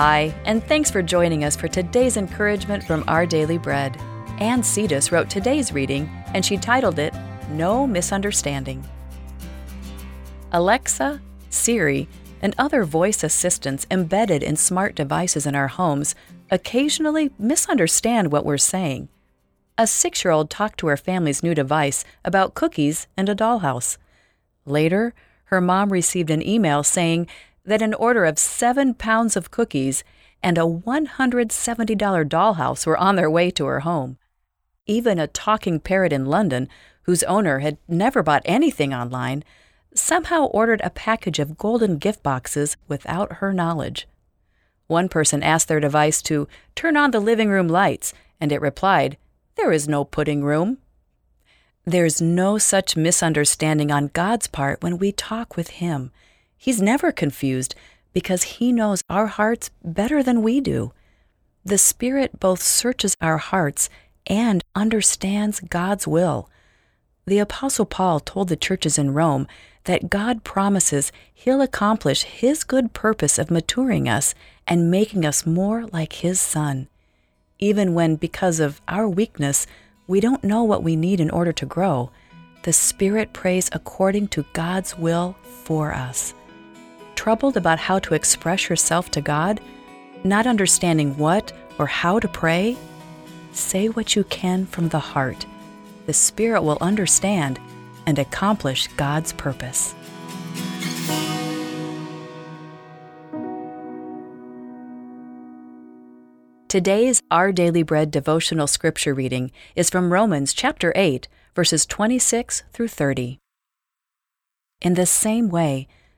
Hi, and thanks for joining us for today's encouragement from Our Daily Bread. Anne Cetas wrote today's reading, and she titled it No Misunderstanding. Alexa, Siri, and other voice assistants embedded in smart devices in our homes occasionally misunderstand what we're saying. A six year old talked to her family's new device about cookies and a dollhouse. Later, her mom received an email saying that an order of seven pounds of cookies and a $170 dollhouse were on their way to her home. Even a talking parrot in London, whose owner had never bought anything online, somehow ordered a package of golden gift boxes without her knowledge. One person asked their device to turn on the living room lights, and it replied, There is no pudding room. There's no such misunderstanding on God's part when we talk with Him. He's never confused because He knows our hearts better than we do. The Spirit both searches our hearts and understands God's will. The Apostle Paul told the churches in Rome that God promises He'll accomplish His good purpose of maturing us and making us more like His Son. Even when, because of our weakness, we don't know what we need in order to grow, the Spirit prays according to God's will for us. Troubled about how to express yourself to God? Not understanding what or how to pray? Say what you can from the heart. The Spirit will understand and accomplish God's purpose. Today's Our Daily Bread devotional scripture reading is from Romans chapter 8, verses 26 through 30. In the same way,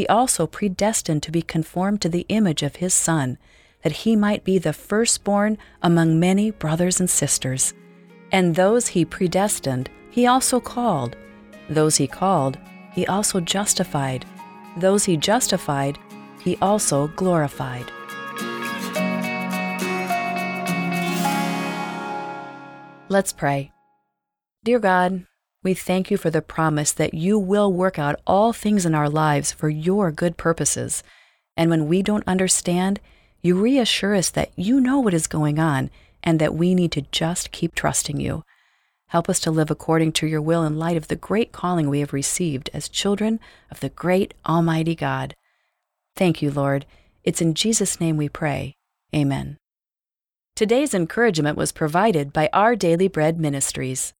he also predestined to be conformed to the image of his Son, that he might be the firstborn among many brothers and sisters. And those he predestined, he also called. Those he called, he also justified. Those he justified, he also glorified. Let's pray. Dear God, we thank you for the promise that you will work out all things in our lives for your good purposes. And when we don't understand, you reassure us that you know what is going on and that we need to just keep trusting you. Help us to live according to your will in light of the great calling we have received as children of the great Almighty God. Thank you, Lord. It's in Jesus' name we pray. Amen. Today's encouragement was provided by Our Daily Bread Ministries.